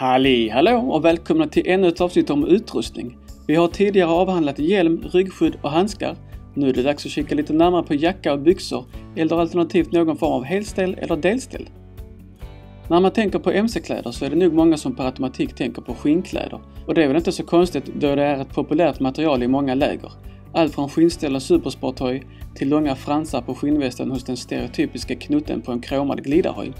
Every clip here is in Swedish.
Halli hallå och välkomna till ännu ett avsnitt om utrustning. Vi har tidigare avhandlat hjälm, ryggskydd och handskar. Nu är det dags att kika lite närmare på jacka och byxor eller alternativt någon form av helställ eller delställ. När man tänker på mc-kläder så är det nog många som per automatik tänker på skinnkläder. Och det är väl inte så konstigt då det är ett populärt material i många läger. Allt från skinnställ och supersporthoj till långa fransar på skinnvästen hos den stereotypiska knutten på en kromad glidarhoj.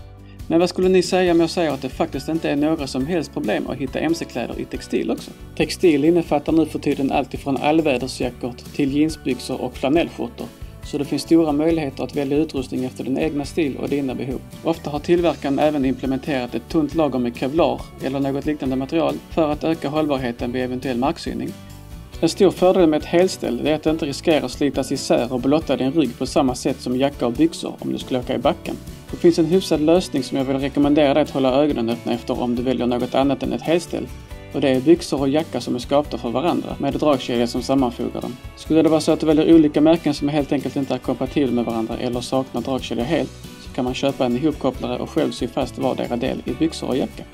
Men vad skulle ni säga om jag säger att det faktiskt inte är några som helst problem att hitta mc-kläder i textil också? Textil innefattar nu för tiden allt ifrån allvädersjackor till jeansbyxor och flanellskjortor. Så det finns stora möjligheter att välja utrustning efter din egna stil och dina behov. Ofta har tillverkaren även implementerat ett tunt lager med kevlar eller något liknande material för att öka hållbarheten vid eventuell marksyning. En stor fördel med ett helställ är att det inte riskerar att slitas isär och blotta din rygg på samma sätt som jacka och byxor om du skulle åka i backen. Det finns en hyfsad lösning som jag vill rekommendera dig att hålla ögonen öppna efter om du väljer något annat än ett helställ. Och det är byxor och jacka som är skapta för varandra med dragkedja som sammanfogar dem. Skulle det vara så att du väljer olika märken som helt enkelt inte är kompatibla med varandra eller saknar dragkedja helt så kan man köpa en ihopkopplare och själv sy fast vardera del i byxor och jacka.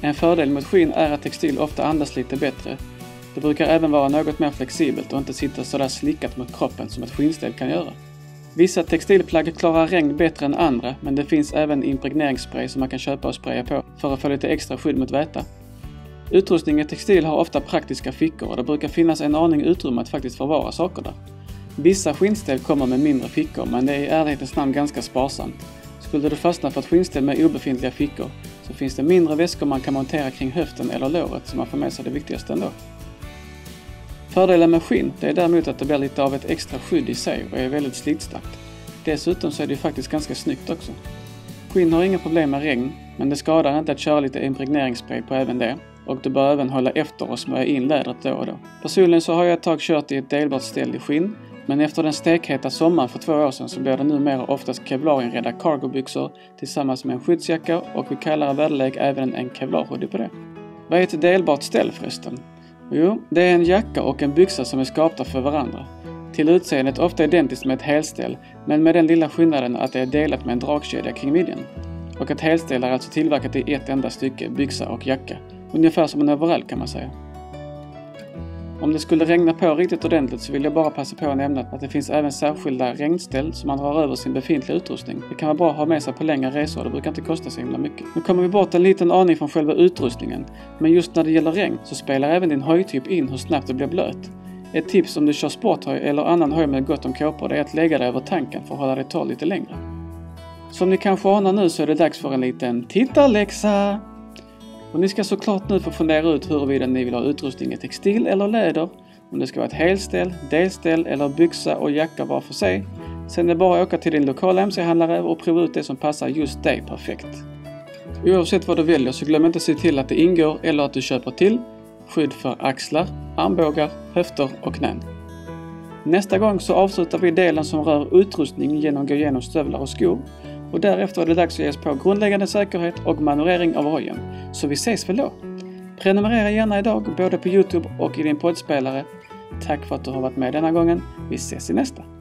En fördel mot skinn är att textil ofta andas lite bättre. Det brukar även vara något mer flexibelt och inte sitta sådär slickat mot kroppen som ett skinnställ kan göra. Vissa textilplagg klarar regn bättre än andra, men det finns även impregneringsspray som man kan köpa och spraya på för att få lite extra skydd mot väta. Utrustning i textil har ofta praktiska fickor och det brukar finnas en aning utrymme att faktiskt förvara saker där. Vissa skinnställ kommer med mindre fickor, men det är i ärlighetens namn ganska sparsamt. Skulle du fastna för ett skinnställ med obefintliga fickor så finns det mindre väskor man kan montera kring höften eller låret så man får med sig det viktigaste ändå. Fördelen med skinn, det är däremot att det blir lite av ett extra skydd i sig och är väldigt slitstarkt. Dessutom så är det ju faktiskt ganska snyggt också. Skinn har inga problem med regn, men det skadar inte att köra lite impregneringsspray på även det. Och du bör även hålla efter och smörja in lädret då och då. Personligen så har jag ett tag kört i ett delbart ställ i skinn, men efter den stekheta sommaren för två år sedan så blir det numera oftast kevlarinredda cargobyxor tillsammans med en skyddsjacka och vid kallare väderlek även en kevlarhoodie på det. Vad är ett delbart ställ förresten? Jo, det är en jacka och en byxa som är skapta för varandra. Till utseendet ofta identiskt med ett helställ, men med den lilla skillnaden att det är delat med en dragkedja kring midjan. Och ett helställ är alltså tillverkat i ett enda stycke, byxa och jacka. Ungefär som en overall kan man säga. Om det skulle regna på riktigt ordentligt så vill jag bara passa på att nämna att det finns även särskilda regnställ som man drar över sin befintliga utrustning. Det kan vara bra att ha med sig på längre resor och det brukar inte kosta så himla mycket. Nu kommer vi bort en liten aning från själva utrustningen, men just när det gäller regn så spelar även din höjtyp in hur snabbt det blir blöt. Ett tips om du kör sporthöj eller annan höj med gott om kåpor är att lägga det över tanken för att hålla dig torr lite längre. Som ni kanske anar nu så är det dags för en liten tittarläxa! Och ni ska såklart nu få fundera ut huruvida ni vill ha utrustning i textil eller läder, om det ska vara ett helställ, delställ eller byxa och jacka var för sig. Sen är det bara att åka till din lokala mc-handlare och prova ut det som passar just dig perfekt. Oavsett vad du väljer så glöm inte att se till att det ingår eller att du köper till skydd för axlar, armbågar, höfter och knän. Nästa gång så avslutar vi delen som rör utrustning genom att gå igenom stövlar och skor och därefter är det dags att ge oss på grundläggande säkerhet och manövrering av hojen. Så vi ses väl då? Prenumerera gärna idag både på Youtube och i din poddspelare. Tack för att du har varit med denna gången. Vi ses i nästa!